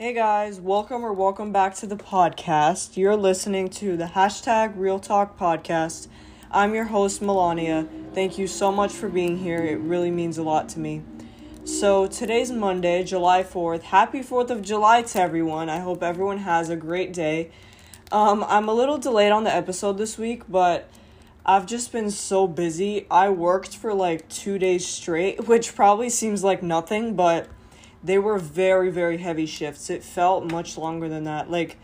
Hey guys, welcome or welcome back to the podcast. You're listening to the hashtag Real Talk podcast. I'm your host, Melania. Thank you so much for being here. It really means a lot to me. So, today's Monday, July 4th. Happy 4th of July to everyone. I hope everyone has a great day. Um, I'm a little delayed on the episode this week, but I've just been so busy. I worked for like two days straight, which probably seems like nothing, but they were very very heavy shifts. It felt much longer than that. Like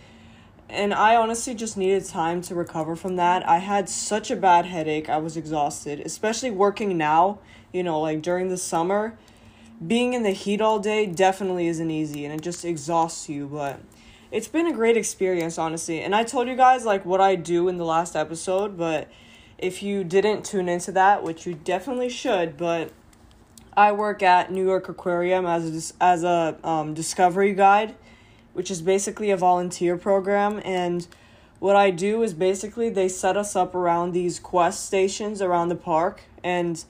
and i honestly just needed time to recover from that. I had such a bad headache. I was exhausted especially working now you know like during the summer. Being in the heat all day definitely isn't easy and it just exhausts you but it's been a great experience honestly. And i told you guys like what i do in the last episode but if you didn't tune into that which you definitely should but I work at New York Aquarium as a, as a um, discovery guide, which is basically a volunteer program. And what I do is basically they set us up around these quest stations around the park, and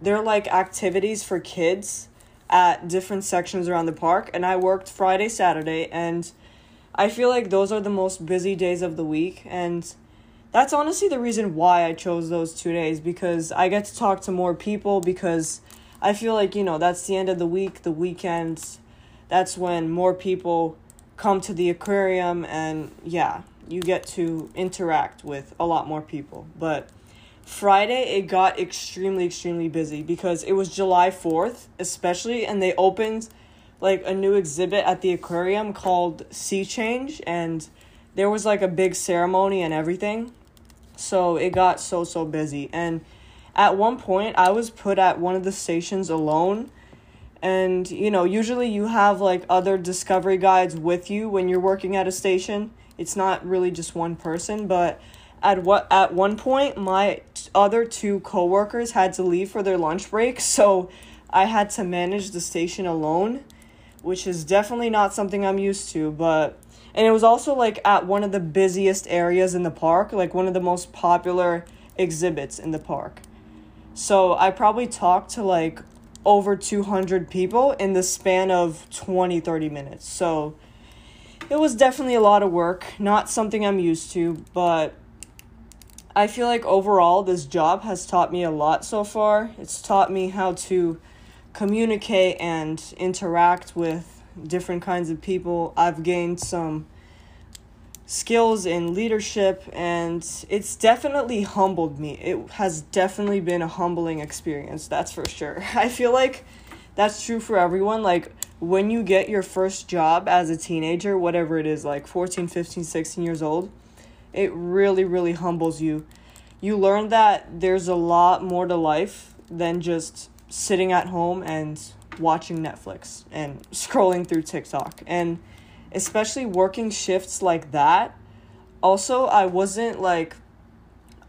they're like activities for kids at different sections around the park. And I worked Friday, Saturday, and I feel like those are the most busy days of the week. And that's honestly the reason why I chose those two days because I get to talk to more people because I feel like, you know, that's the end of the week, the weekends. That's when more people come to the aquarium and yeah, you get to interact with a lot more people. But Friday it got extremely extremely busy because it was July 4th, especially and they opened like a new exhibit at the aquarium called Sea Change and there was like a big ceremony and everything. So it got so so busy and at one point I was put at one of the stations alone. And you know, usually you have like other discovery guides with you when you're working at a station. It's not really just one person, but at what at one point my other two coworkers had to leave for their lunch break, so I had to manage the station alone, which is definitely not something I'm used to, but and it was also like at one of the busiest areas in the park, like one of the most popular exhibits in the park. So I probably talked to like over 200 people in the span of 20 30 minutes. So it was definitely a lot of work, not something I'm used to, but I feel like overall this job has taught me a lot so far. It's taught me how to communicate and interact with different kinds of people. I've gained some skills in leadership and it's definitely humbled me. It has definitely been a humbling experience, that's for sure. I feel like that's true for everyone like when you get your first job as a teenager, whatever it is, like 14, 15, 16 years old, it really really humbles you. You learn that there's a lot more to life than just sitting at home and watching Netflix and scrolling through TikTok. And especially working shifts like that. Also, I wasn't like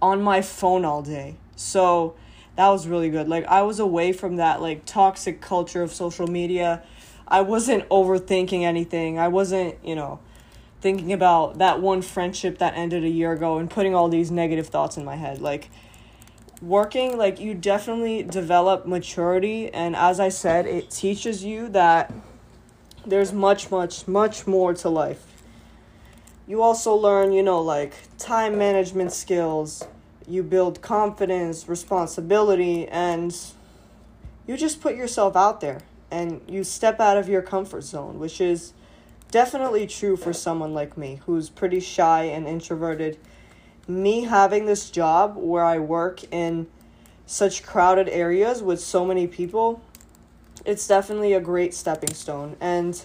on my phone all day. So that was really good. Like I was away from that like toxic culture of social media. I wasn't overthinking anything. I wasn't, you know, thinking about that one friendship that ended a year ago and putting all these negative thoughts in my head. Like working like you definitely develop maturity and as I said, it teaches you that there's much, much, much more to life. You also learn, you know, like time management skills. You build confidence, responsibility, and you just put yourself out there and you step out of your comfort zone, which is definitely true for someone like me who's pretty shy and introverted. Me having this job where I work in such crowded areas with so many people it's definitely a great stepping stone. And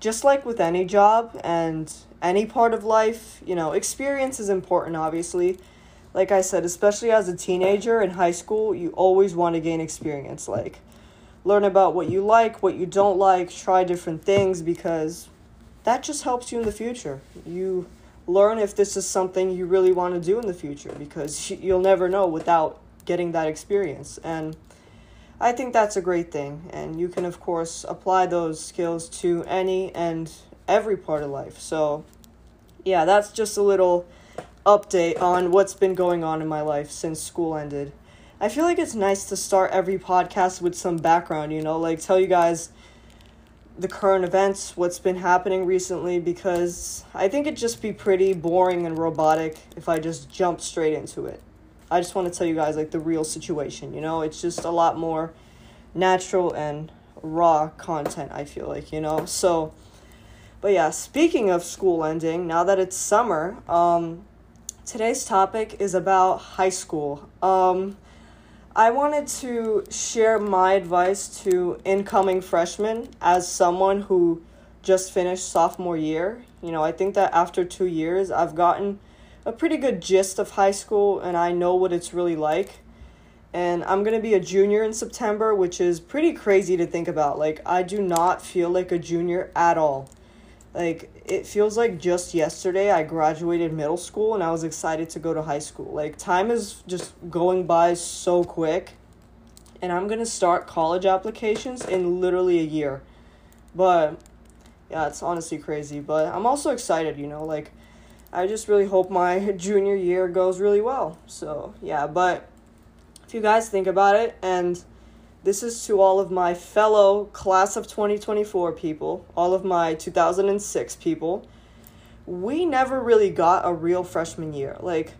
just like with any job and any part of life, you know, experience is important, obviously. Like I said, especially as a teenager in high school, you always want to gain experience. Like, learn about what you like, what you don't like, try different things because that just helps you in the future. You learn if this is something you really want to do in the future because you'll never know without getting that experience. And I think that's a great thing, and you can, of course, apply those skills to any and every part of life. So, yeah, that's just a little update on what's been going on in my life since school ended. I feel like it's nice to start every podcast with some background, you know, like tell you guys the current events, what's been happening recently, because I think it'd just be pretty boring and robotic if I just jump straight into it. I just want to tell you guys like the real situation, you know? It's just a lot more natural and raw content, I feel like, you know? So, but yeah, speaking of school ending, now that it's summer, um, today's topic is about high school. Um, I wanted to share my advice to incoming freshmen as someone who just finished sophomore year. You know, I think that after two years, I've gotten a pretty good gist of high school and I know what it's really like. And I'm going to be a junior in September, which is pretty crazy to think about. Like, I do not feel like a junior at all. Like, it feels like just yesterday I graduated middle school and I was excited to go to high school. Like, time is just going by so quick. And I'm going to start college applications in literally a year. But, yeah, it's honestly crazy. But I'm also excited, you know, like, I just really hope my junior year goes really well. So, yeah, but if you guys think about it and this is to all of my fellow class of 2024 people, all of my 2006 people. We never really got a real freshman year. Like,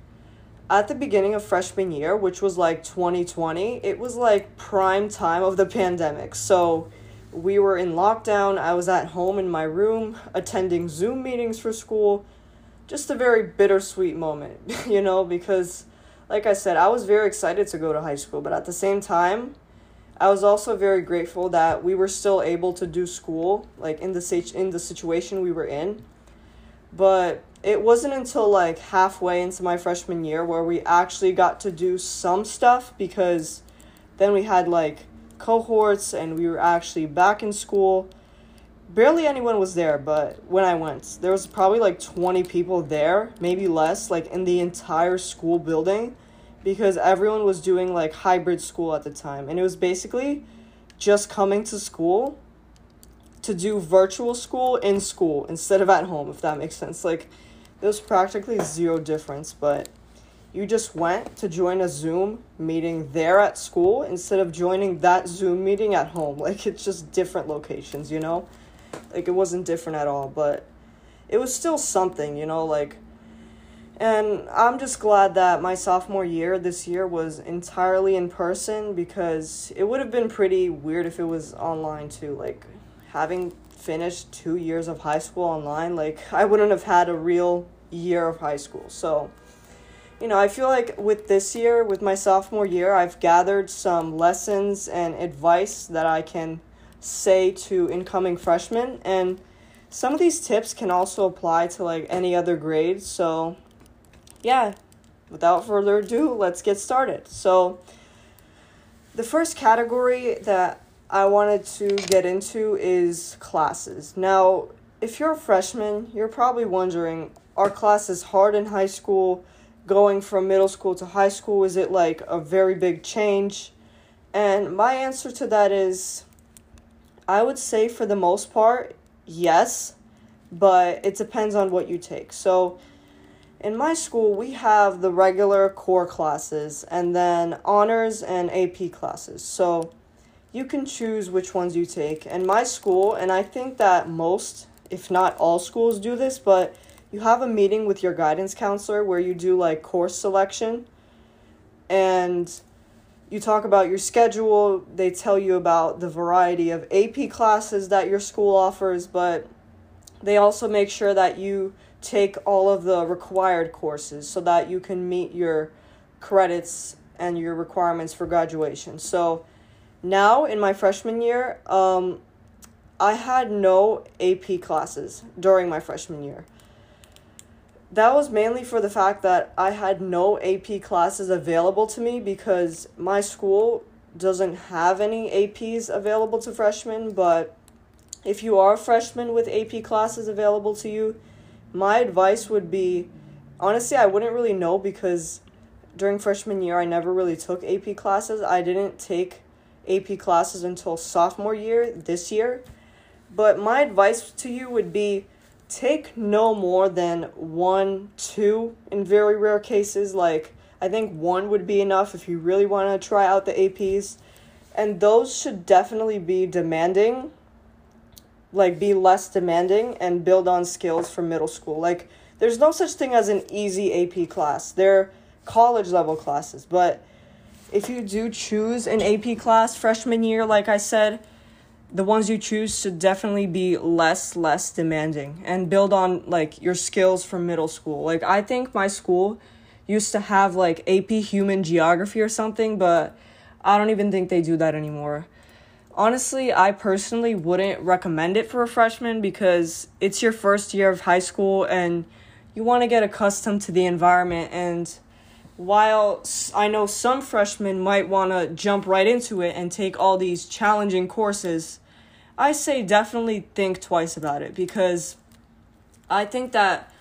at the beginning of freshman year, which was like 2020, it was like prime time of the pandemic. So, we were in lockdown. I was at home in my room attending Zoom meetings for school. Just a very bittersweet moment, you know, because, like I said, I was very excited to go to high school, but at the same time, I was also very grateful that we were still able to do school, like in the in the situation we were in. But it wasn't until like halfway into my freshman year where we actually got to do some stuff because then we had like cohorts and we were actually back in school. Barely anyone was there, but when I went, there was probably like 20 people there, maybe less, like in the entire school building because everyone was doing like hybrid school at the time. And it was basically just coming to school to do virtual school in school instead of at home if that makes sense. Like there was practically zero difference but you just went to join a zoom meeting there at school instead of joining that zoom meeting at home. Like it's just different locations you know like it wasn't different at all but it was still something you know like and I'm just glad that my sophomore year this year was entirely in person because it would have been pretty weird if it was online too. Like, having finished two years of high school online, like, I wouldn't have had a real year of high school. So, you know, I feel like with this year, with my sophomore year, I've gathered some lessons and advice that I can say to incoming freshmen. And some of these tips can also apply to like any other grade. So, yeah, without further ado, let's get started. So, the first category that I wanted to get into is classes. Now, if you're a freshman, you're probably wondering are classes hard in high school? Going from middle school to high school, is it like a very big change? And my answer to that is I would say for the most part, yes, but it depends on what you take. So, in my school, we have the regular core classes and then honors and AP classes. So you can choose which ones you take. And my school, and I think that most, if not all schools do this, but you have a meeting with your guidance counselor where you do like course selection and you talk about your schedule. They tell you about the variety of AP classes that your school offers, but they also make sure that you take all of the required courses so that you can meet your credits and your requirements for graduation. So now in my freshman year, um, I had no AP classes during my freshman year. That was mainly for the fact that I had no AP classes available to me because my school doesn't have any APs available to freshmen. But if you are a freshman with AP classes available to you, my advice would be honestly, I wouldn't really know because during freshman year, I never really took AP classes. I didn't take AP classes until sophomore year this year. But my advice to you would be take no more than one, two in very rare cases. Like, I think one would be enough if you really want to try out the APs. And those should definitely be demanding like be less demanding and build on skills from middle school. Like there's no such thing as an easy AP class. They're college level classes, but if you do choose an AP class freshman year, like I said, the ones you choose should definitely be less less demanding and build on like your skills from middle school. Like I think my school used to have like AP human geography or something, but I don't even think they do that anymore. Honestly, I personally wouldn't recommend it for a freshman because it's your first year of high school and you want to get accustomed to the environment and while I know some freshmen might want to jump right into it and take all these challenging courses, I say definitely think twice about it because I think that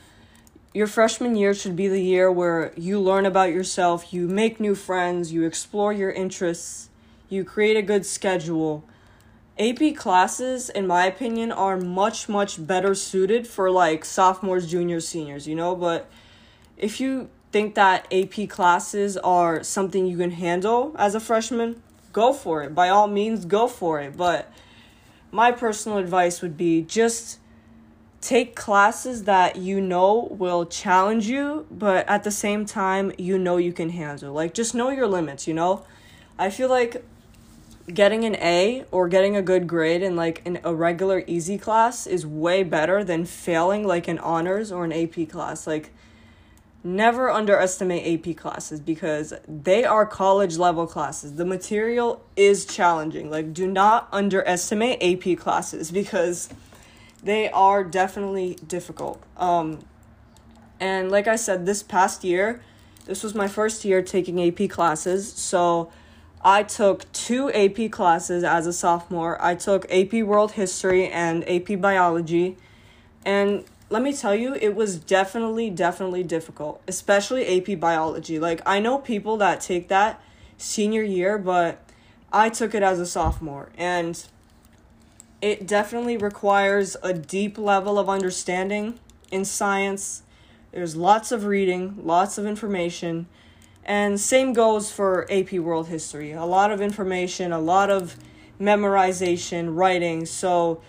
your freshman year should be the year where you learn about yourself, you make new friends, you explore your interests, you create a good schedule. AP classes, in my opinion, are much, much better suited for like sophomores, juniors, seniors, you know? But if you think that AP classes are something you can handle as a freshman, go for it. By all means, go for it. But my personal advice would be just take classes that you know will challenge you, but at the same time, you know you can handle. Like, just know your limits, you know? I feel like getting an A or getting a good grade in like an, a regular easy class is way better than failing like an honors or an AP class. Like, never underestimate AP classes because they are college level classes. The material is challenging. Like, do not underestimate AP classes because they are definitely difficult. Um, and like I said, this past year, this was my first year taking AP classes. So I took two AP classes as a sophomore. I took AP World History and AP Biology. And let me tell you, it was definitely, definitely difficult, especially AP biology. Like, I know people that take that senior year, but I took it as a sophomore. And it definitely requires a deep level of understanding in science. There's lots of reading, lots of information. And same goes for AP World History. A lot of information, a lot of memorization, writing. So,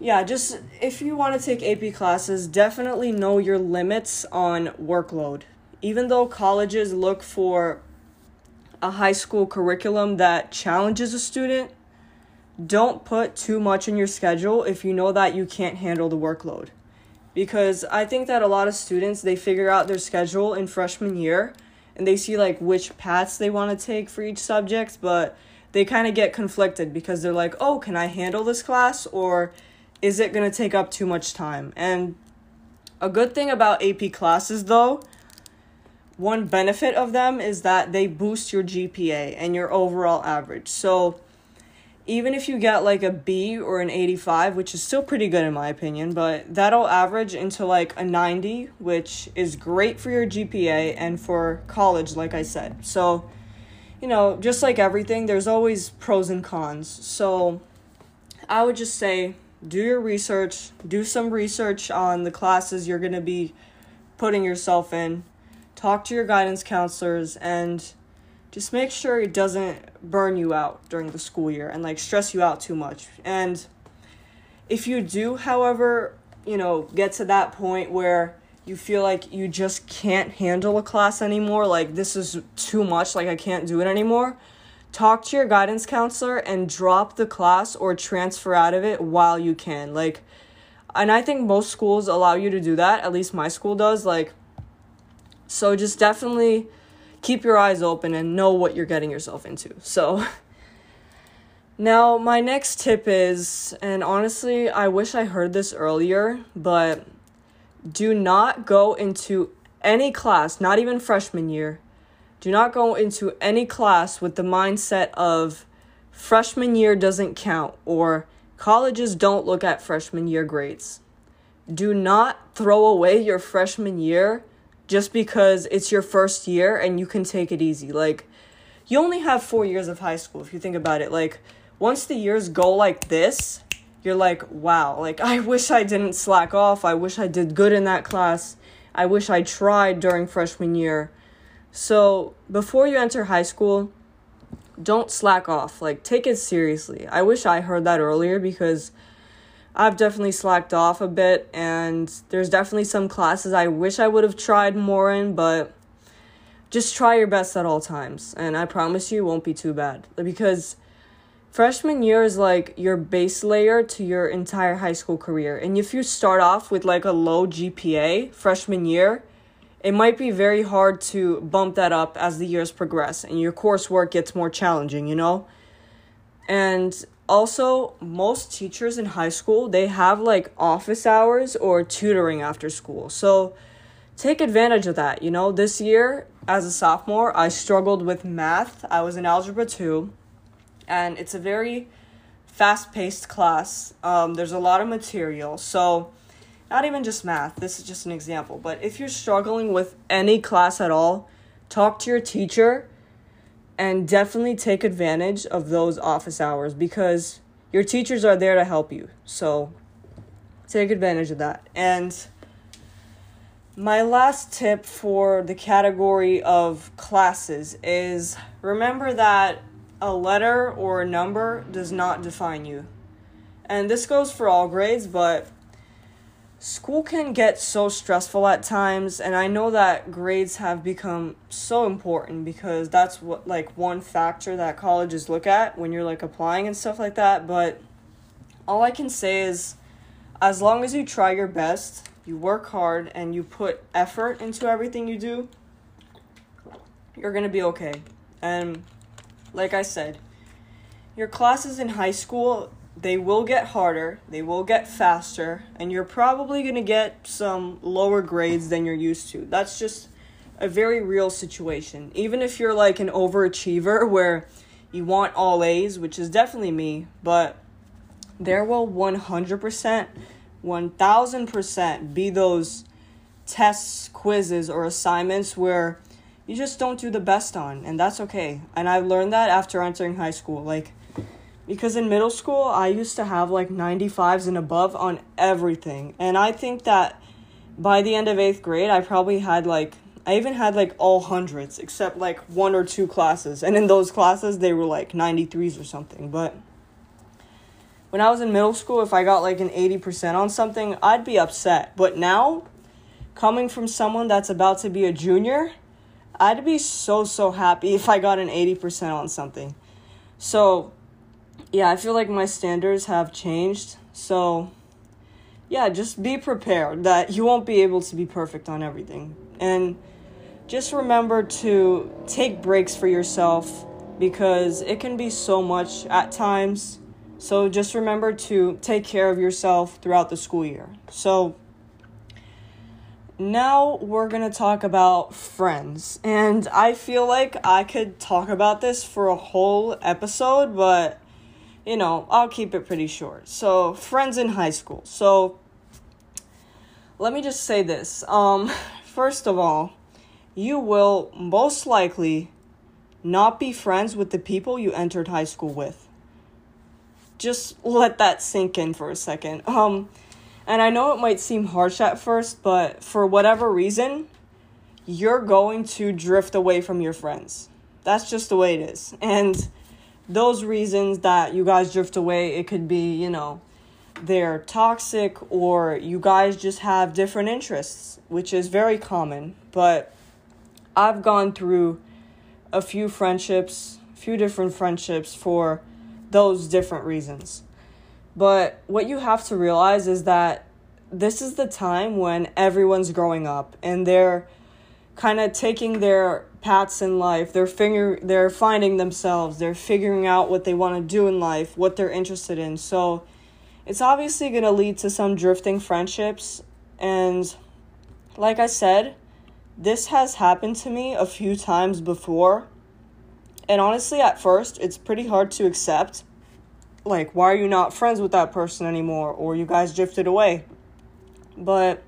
yeah, just if you want to take AP classes, definitely know your limits on workload. Even though colleges look for a high school curriculum that challenges a student, don't put too much in your schedule if you know that you can't handle the workload. Because I think that a lot of students they figure out their schedule in freshman year and they see like which paths they want to take for each subject, but they kind of get conflicted because they're like, oh, can I handle this class or is it going to take up too much time? And a good thing about AP classes, though, one benefit of them is that they boost your GPA and your overall average. So even if you get like a B or an 85, which is still pretty good in my opinion, but that'll average into like a 90, which is great for your GPA and for college, like I said. So, you know, just like everything, there's always pros and cons. So, I would just say do your research, do some research on the classes you're going to be putting yourself in, talk to your guidance counselors, and just make sure it doesn't burn you out during the school year and like stress you out too much. And if you do, however, you know, get to that point where you feel like you just can't handle a class anymore, like this is too much, like I can't do it anymore, talk to your guidance counselor and drop the class or transfer out of it while you can. Like, and I think most schools allow you to do that, at least my school does. Like, so just definitely keep your eyes open and know what you're getting yourself into. So, now my next tip is, and honestly, I wish I heard this earlier, but do not go into any class, not even freshman year, do not go into any class with the mindset of freshman year doesn't count or colleges don't look at freshman year grades. Do not throw away your freshman year just because it's your first year and you can take it easy. Like, you only have four years of high school if you think about it. Like, once the years go like this, you're like, wow, like I wish I didn't slack off. I wish I did good in that class. I wish I tried during freshman year. So, before you enter high school, don't slack off. Like take it seriously. I wish I heard that earlier because I've definitely slacked off a bit, and there's definitely some classes I wish I would have tried more in, but just try your best at all times, and I promise you it won't be too bad. Because freshman year is like your base layer to your entire high school career, and if you start off with like a low GPA freshman year, it might be very hard to bump that up as the years progress and your coursework gets more challenging, you know? And also most teachers in high school they have like office hours or tutoring after school. So take advantage of that you know? This year as a sophomore i struggled with math. I was in algebra 2 and it's a very fast-paced class um, there's a lot of material so not even just math this is just an example but if you're struggling with any class at all talk to your teacher and definitely take advantage of those office hours because your teachers are there to help you. So take advantage of that. And my last tip for the category of classes is remember that a letter or a number does not define you. And this goes for all grades, but school can get so stressful at times and i know that grades have become so important because that's what like one factor that colleges look at when you're like applying and stuff like that but all i can say is as long as you try your best you work hard and you put effort into everything you do you're going to be okay and like i said your classes in high school they will get harder, they will get faster, and you're probably going to get some lower grades than you're used to. That's just a very real situation. Even if you're like an overachiever where you want all A's, which is definitely me, but there will 100%, 1000% be those tests, quizzes, or assignments where you just don't do the best on, and that's okay. And I learned that after entering high school. Like, because in middle school I used to have like 95s and above on everything. And I think that by the end of 8th grade I probably had like I even had like all hundreds except like one or two classes. And in those classes they were like 93s or something. But when I was in middle school if I got like an 80% on something, I'd be upset. But now coming from someone that's about to be a junior, I'd be so so happy if I got an 80% on something. So, yeah, I feel like my standards have changed. So, yeah, just be prepared that you won't be able to be perfect on everything. And just remember to take breaks for yourself because it can be so much at times. So just remember to take care of yourself throughout the school year. So now we're going to talk about friends. And I feel like I could talk about this for a whole episode, but you know, I'll keep it pretty short. So, friends in high school. So, let me just say this. Um, first of all, you will most likely not be friends with the people you entered high school with. Just let that sink in for a second. Um, and I know it might seem harsh at first, but for whatever reason, you're going to drift away from your friends. That's just the way it is. And those reasons that you guys drift away, it could be, you know, they're toxic or you guys just have different interests, which is very common. But I've gone through a few friendships, a few different friendships for those different reasons. But what you have to realize is that this is the time when everyone's growing up and they're kind of taking their paths in life. They're figure they're finding themselves. They're figuring out what they want to do in life, what they're interested in. So it's obviously going to lead to some drifting friendships and like I said, this has happened to me a few times before. And honestly, at first, it's pretty hard to accept. Like, why are you not friends with that person anymore? Or you guys drifted away. But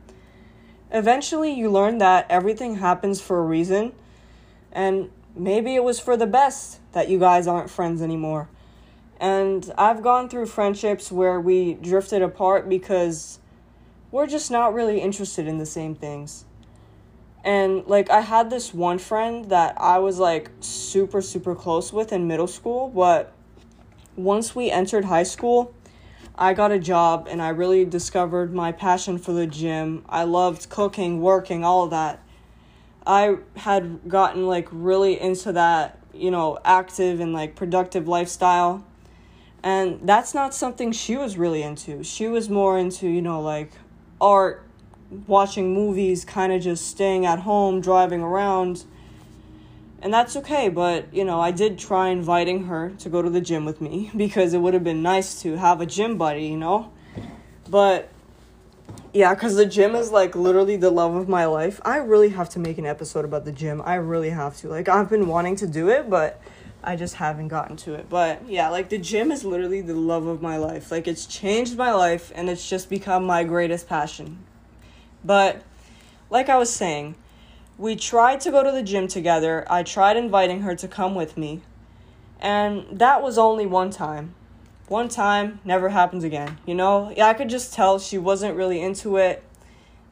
eventually you learn that everything happens for a reason and maybe it was for the best that you guys aren't friends anymore. And I've gone through friendships where we drifted apart because we're just not really interested in the same things. And like I had this one friend that I was like super super close with in middle school, but once we entered high school, I got a job and I really discovered my passion for the gym. I loved cooking, working, all of that. I had gotten like really into that, you know, active and like productive lifestyle. And that's not something she was really into. She was more into, you know, like art, watching movies, kind of just staying at home, driving around. And that's okay, but you know, I did try inviting her to go to the gym with me because it would have been nice to have a gym buddy, you know? But yeah, because the gym is like literally the love of my life. I really have to make an episode about the gym. I really have to. Like, I've been wanting to do it, but I just haven't gotten to it. But yeah, like the gym is literally the love of my life. Like, it's changed my life and it's just become my greatest passion. But like I was saying, we tried to go to the gym together. I tried inviting her to come with me. And that was only one time. One time, never happens again. You know, yeah, I could just tell she wasn't really into it.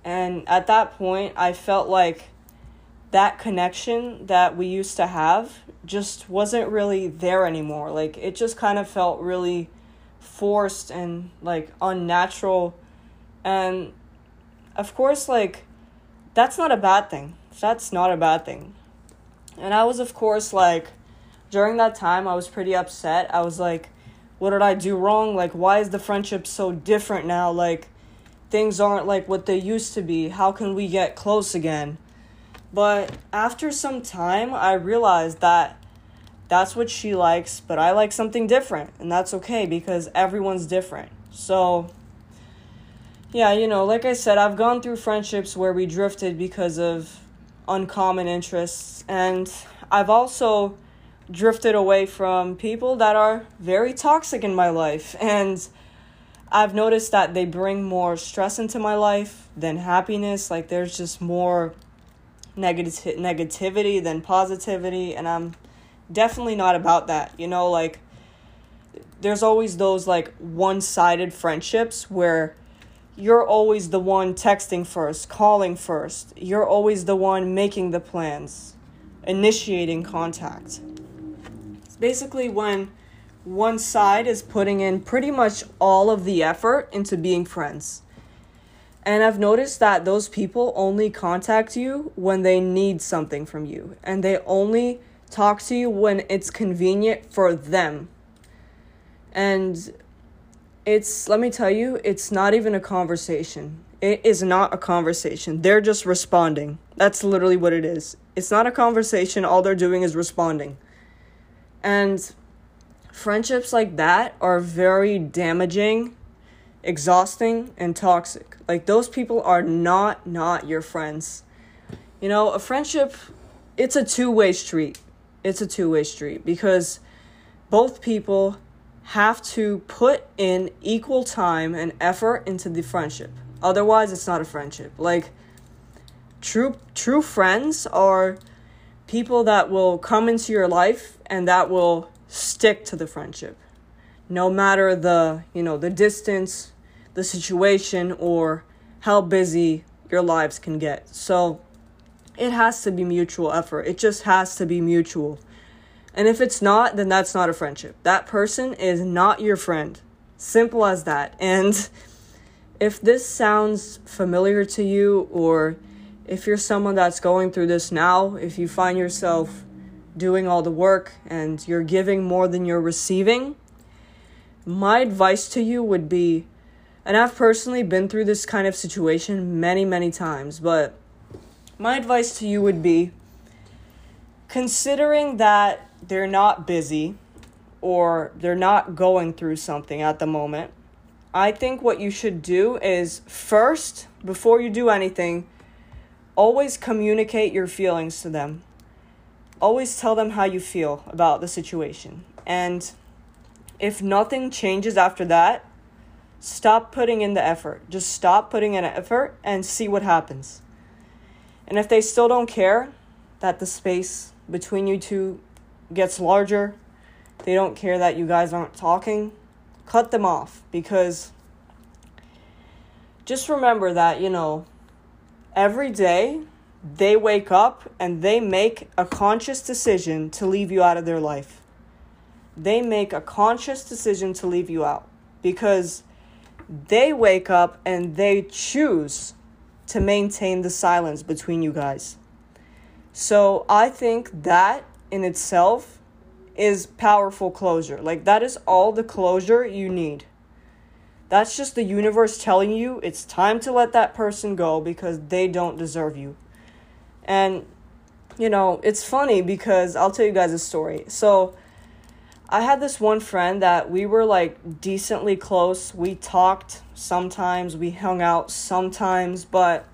And at that point, I felt like that connection that we used to have just wasn't really there anymore. Like, it just kind of felt really forced and like unnatural. And of course, like, that's not a bad thing. That's not a bad thing. And I was, of course, like, during that time, I was pretty upset. I was like, what did I do wrong? Like, why is the friendship so different now? Like, things aren't like what they used to be. How can we get close again? But after some time, I realized that that's what she likes, but I like something different. And that's okay because everyone's different. So, yeah, you know, like I said, I've gone through friendships where we drifted because of uncommon interests, and I've also drifted away from people that are very toxic in my life. And I've noticed that they bring more stress into my life than happiness. Like, there's just more negative negativity than positivity, and I'm definitely not about that. You know, like, there's always those like one sided friendships where you're always the one texting first, calling first. You're always the one making the plans, initiating contact. It's basically when one side is putting in pretty much all of the effort into being friends. And I've noticed that those people only contact you when they need something from you, and they only talk to you when it's convenient for them. And it's, let me tell you, it's not even a conversation. It is not a conversation. They're just responding. That's literally what it is. It's not a conversation. All they're doing is responding. And friendships like that are very damaging, exhausting, and toxic. Like those people are not not your friends. You know, a friendship it's a two-way street. It's a two-way street because both people have to put in equal time and effort into the friendship. Otherwise, it's not a friendship. Like true true friends are people that will come into your life and that will stick to the friendship. No matter the, you know, the distance, the situation or how busy your lives can get. So it has to be mutual effort. It just has to be mutual. And if it's not, then that's not a friendship. That person is not your friend. Simple as that. And if this sounds familiar to you, or if you're someone that's going through this now, if you find yourself doing all the work and you're giving more than you're receiving, my advice to you would be and I've personally been through this kind of situation many, many times, but my advice to you would be considering that they're not busy or they're not going through something at the moment, I think what you should do is first, before you do anything, always communicate your feelings to them. Always tell them how you feel about the situation. And if nothing changes after that, stop putting in the effort. Just stop putting in an effort and see what happens. And if they still don't care that the space between you two gets larger, they don't care that you guys aren't talking, cut them off because just remember that, you know, every day they wake up and they make a conscious decision to leave you out of their life. They make a conscious decision to leave you out because they wake up and they choose to maintain the silence between you guys. So I think that in itself is powerful closure. Like, that is all the closure you need. That's just the universe telling you it's time to let that person go because they don't deserve you. And, you know, it's funny because I'll tell you guys a story. So, I had this one friend that we were like decently close. We talked sometimes, we hung out sometimes, but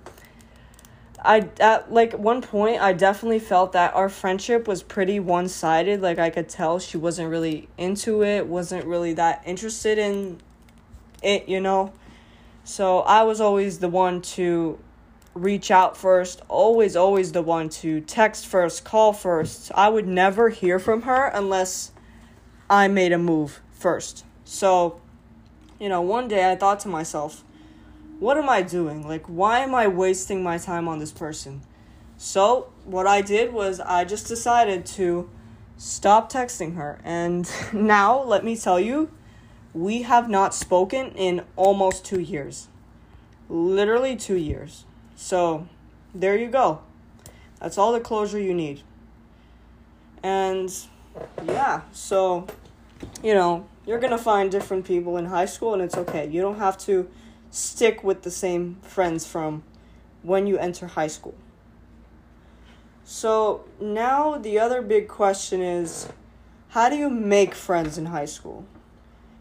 I at like one point I definitely felt that our friendship was pretty one-sided. Like I could tell she wasn't really into it, wasn't really that interested in it, you know. So I was always the one to reach out first, always always the one to text first, call first. I would never hear from her unless I made a move first. So, you know, one day I thought to myself, what am I doing? Like, why am I wasting my time on this person? So, what I did was I just decided to stop texting her. And now, let me tell you, we have not spoken in almost two years. Literally two years. So, there you go. That's all the closure you need. And yeah, so, you know, you're to find different people in high school, and it's okay. You don't have to stick with the same friends from when you enter high school. So now the other big question is how do you make friends in high school?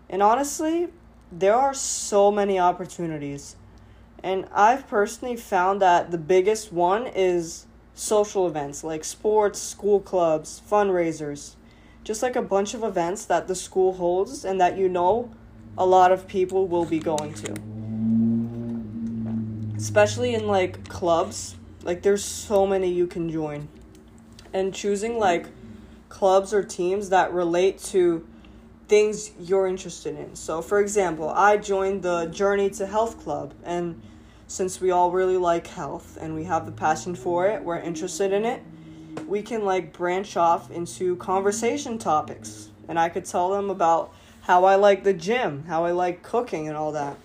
And honestly, there are so many opportunities. And I've personally found that the biggest one is social events like sports, school clubs, fundraisers. Just like a bunch of events that the school holds and that you know a lot of people will be going to especially in like clubs. Like there's so many you can join. And choosing like clubs or teams that relate to things you're interested in. So for example i joined the journey to health club. And since we all really like health and we have the passion for it we're interested in it we can like branch off into conversation topics. And i could tell them about how i like the gym how i like cooking and all that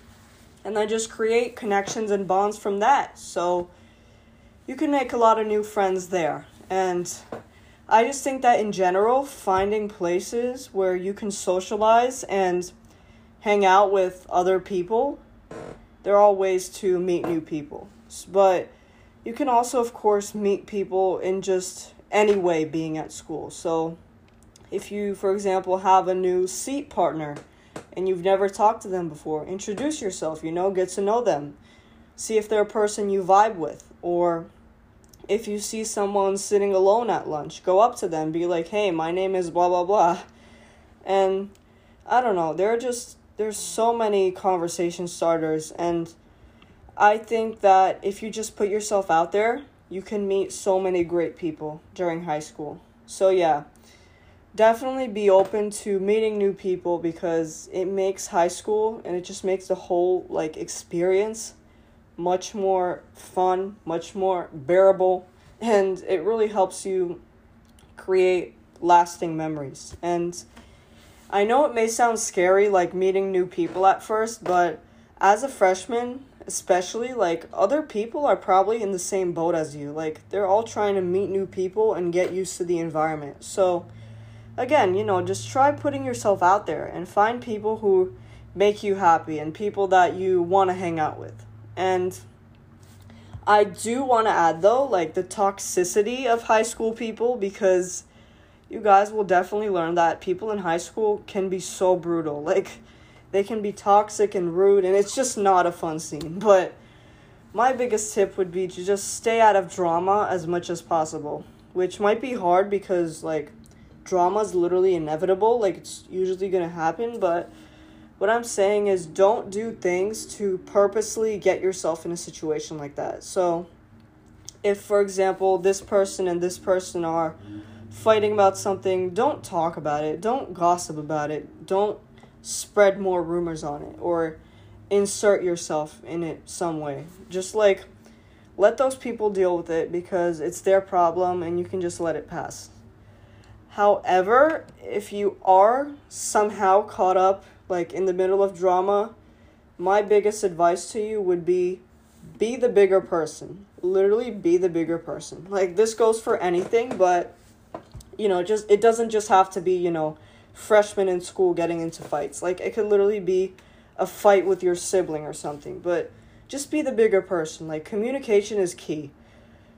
and then just create connections and bonds from that. So you can make a lot of new friends there. And I just think that in general, finding places where you can socialize and hang out with other people, there are all ways to meet new people. But you can also, of course, meet people in just any way being at school. So if you, for example, have a new seat partner, and you've never talked to them before, introduce yourself, you know, get to know them. See if they're a person you vibe with. Or if you see someone sitting alone at lunch, go up to them, be like, hey, my name is blah, blah, blah. And I don't know, there are just, there's so many conversation starters. And I think that if you just put yourself out there, you can meet so many great people during high school. So, yeah definitely be open to meeting new people because it makes high school and it just makes the whole like experience much more fun, much more bearable, and it really helps you create lasting memories. And I know it may sound scary like meeting new people at first, but as a freshman, especially like other people are probably in the same boat as you. Like they're all trying to meet new people and get used to the environment. So again, you know, just try putting yourself out there and find people who make you happy and people that you want to hang out with. And I do want to add though, like the toxicity of high school people because you guys will definitely learn that people in high school can be so brutal. Like they can be toxic and rude and it's just not a fun scene. But my biggest tip would be to just stay out of drama as much as possible, which might be hard because like drama is literally inevitable. Like it's usually gonna happen, but what I'm saying is don't do things to purposely get yourself in a situation like that. So if for example this person and this person are fighting about something, don't talk about it. Don't gossip about it. Don't spread more rumors on it or insert yourself in it some way. Just like let those people deal with it because it's their problem and you can just let it pass. However, if you are somehow caught up like in the middle of drama, my biggest advice to you would be be the bigger person. Literally be the bigger person. Like this goes for anything, but you know, just it doesn't just have to be, you know, freshmen in school getting into fights. Like it could literally be a fight with your sibling or something, but just be the bigger person. Like communication is key.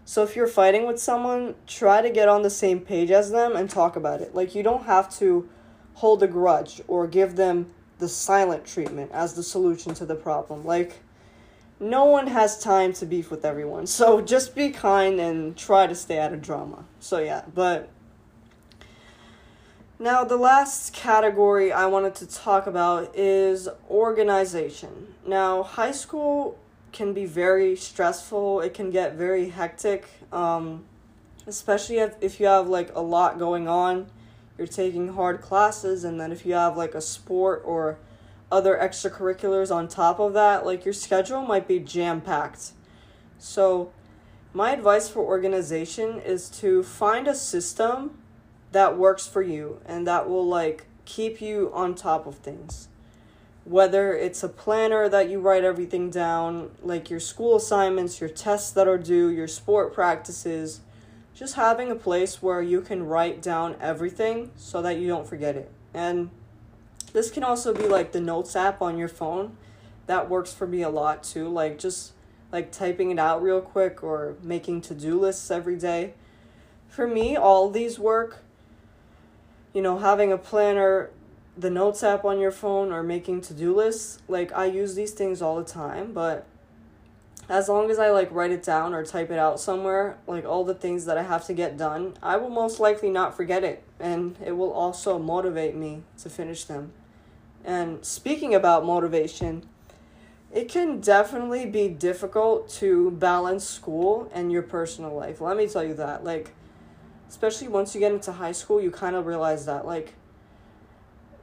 So if you're fighting with someone, try to get on the same page as them and talk about it. Like you don't have to hold a grudge or give them the silent treatment as the solution to the problem. Like no one has time to beef with everyone. So just be kind and try to stay out of drama. So yeah, but now the last category I wanted to talk about is organization. Now, high school can be very stressful. It can get very hectic, um, especially if, if you have like a lot going on. You're taking hard classes, and then if you have like a sport or other extracurriculars on top of that, like your schedule might be jam packed. So, my advice for organization is to find a system that works for you and that will like keep you on top of things whether it's a planner that you write everything down, like your school assignments, your tests that are due, your sport practices, just having a place where you can write down everything so that you don't forget it. And this can also be like the notes app on your phone. That works for me a lot too. Like just like typing it out real quick or making to-do lists every day. For me, all these work. You know, having a planner the notes app on your phone or making to-do lists like i use these things all the time but as long as i like write it down or type it out somewhere like all the things that i have to get done i will most likely not forget it and it will also motivate me to finish them. And speaking about motivation it can definitely be difficult to balance school and your personal life. Let me tell you that like especially once you get into high school you kind of realize that like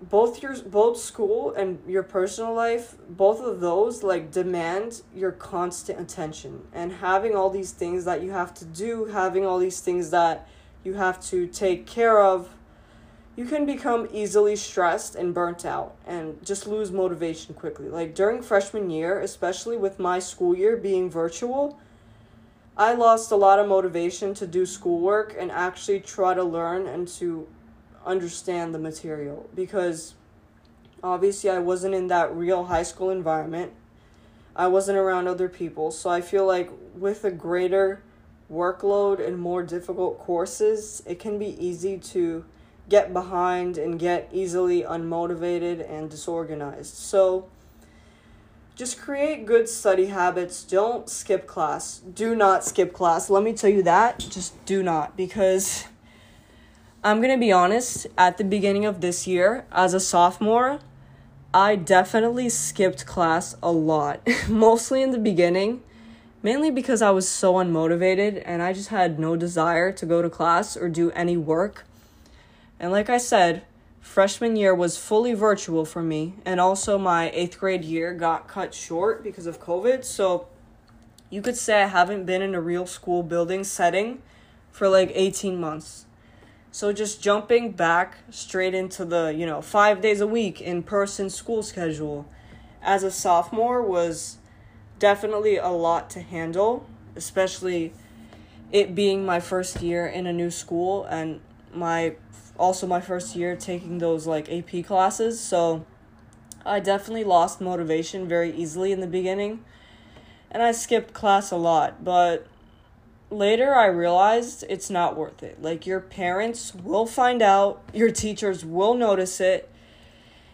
both your both school and your personal life both of those like demand your constant attention and having all these things that you have to do having all these things that you have to take care of you can become easily stressed and burnt out and just lose motivation quickly. Like during freshman year especially with my school year being virtual i lost a lot of motivation to do schoolwork and actually try to learn and to understand the material because obviously I wasn't in that real high school environment. I wasn't around other people. So I feel like with a greater workload and more difficult courses, it can be easy to get behind and get easily unmotivated and disorganized. So just create good study habits. Don't skip class. Do not skip class. Let me tell you that. Just do not because I'm going to be honest, at the beginning of this year, as a sophomore, I definitely skipped class a lot. Mostly in the beginning, mainly because I was so unmotivated and I just had no desire to go to class or do any work. And like I said, freshman year was fully virtual for me, and also my eighth grade year got cut short because of COVID. So you could say I haven't been in a real school building setting for like 18 months. So just jumping back straight into the, you know, 5 days a week in person school schedule as a sophomore was definitely a lot to handle, especially it being my first year in a new school and my also my first year taking those like AP classes. So I definitely lost motivation very easily in the beginning. And I skipped class a lot, but later I realized it's not worth it. Like your parents will find out, your teachers will notice it.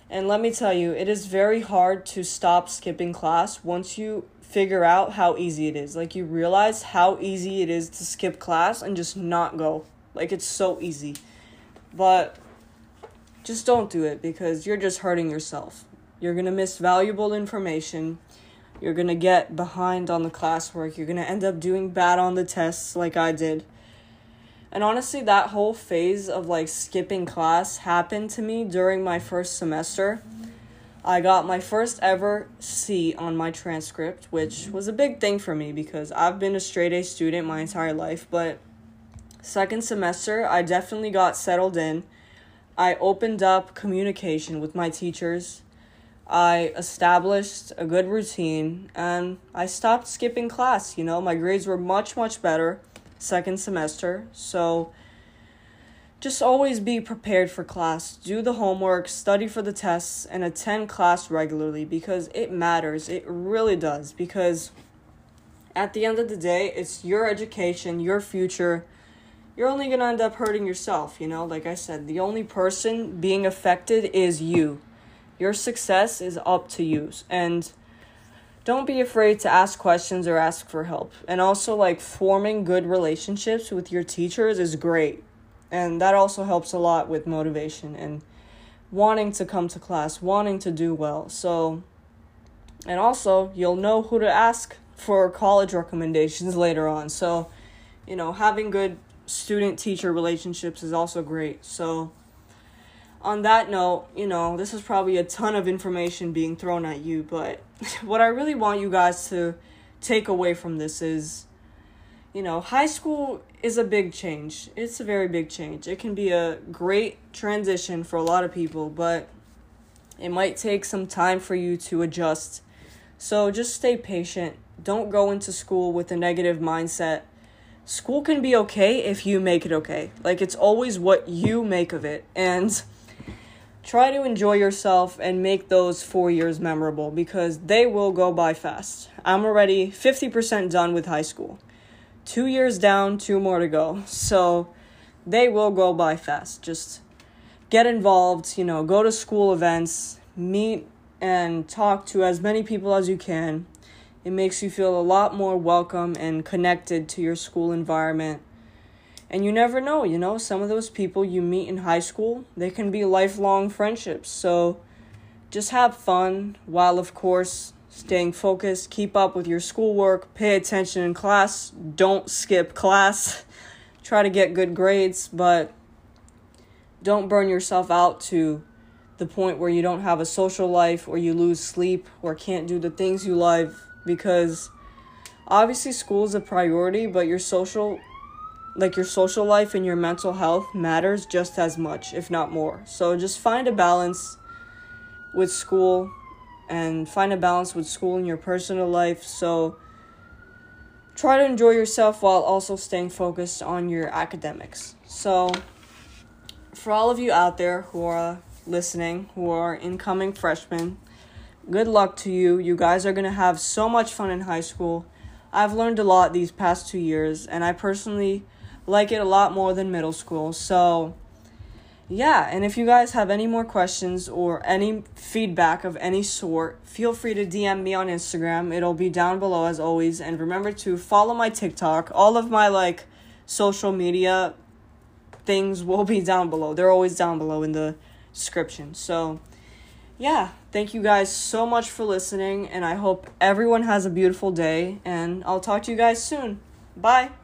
And let me tell you, it is very hard to stop skipping class once you figure out how easy it is. Like you realize how easy it is to skip class and just not go. Like it's so easy. But just don't do it because you're just hurting yourself. You're to miss valuable information you're gonna get behind on the classwork. You're gonna end up doing bad on the tests like I did. And honestly, that whole phase of like skipping class happened to me during my first semester. I got my first ever C on my transcript, which was a big thing for me because I've been a straight A student my entire life. But second semester, I definitely got settled in. I opened up communication with my teachers. I established a good routine and I stopped skipping class. You know, my grades were much, much better second semester. So just always be prepared for class. Do the homework, study for the tests, and attend class regularly because it matters. It really does. Because at the end of the day, it's your education, your future. You're only going to end up hurting yourself, you know? Like I said, the only person being affected is you. Your success is up to you. And don't be afraid to ask questions or ask for help. And also, like, forming good relationships with your teachers is great. And that also helps a lot with motivation and wanting to come to class, wanting to do well. So, and also, you'll know who to ask for college recommendations later on. So, you know, having good student teacher relationships is also great. So, on that note, you know, this is probably a ton of information being thrown at you, but what I really want you guys to take away from this is, you know, high school is a big change. It's a very big change. It can be a great transition for a lot of people, but it might take some time for you to adjust. So just stay patient. Don't go into school with a negative mindset. School can be okay if you make it okay. Like it's always what you make of it. And try to enjoy yourself and make those four years memorable because they will go by fast. I'm already 50% done with high school. Two years down, two more to go. So they will go by fast. Just get involved, you know, go to school events, meet and talk to as many people as you can. It makes you feel a lot more welcome and connected to your school environment and you never know, you know, some of those people you meet in high school, they can be lifelong friendships. So just have fun while, of course, staying focused, keep up with your schoolwork, pay attention in class, don't skip class, try to get good grades, but don't burn yourself out to the point where you don't have a social life or you lose sleep or can't do the things you love because obviously school is a priority, but your social like your social life and your mental health matters just as much, if not more. So just find a balance with school and find a balance with school and your personal life. So try to enjoy yourself while also staying focused on your academics. So for all of you out there who are listening, who are incoming freshmen, good luck to you. You guys are going to have so much fun in high school. I've learned a lot these past 2 years and I personally like it a lot more than middle school. So, yeah, and if you guys have any more questions or any feedback of any sort, feel free to DM me on Instagram. It'll be down below as always. And remember to follow my TikTok. All of my like social media things will be down below. They're always down below in the description. So, yeah, thank you guys so much for listening. And I hope everyone has a beautiful day. And I'll talk to you guys soon. Bye.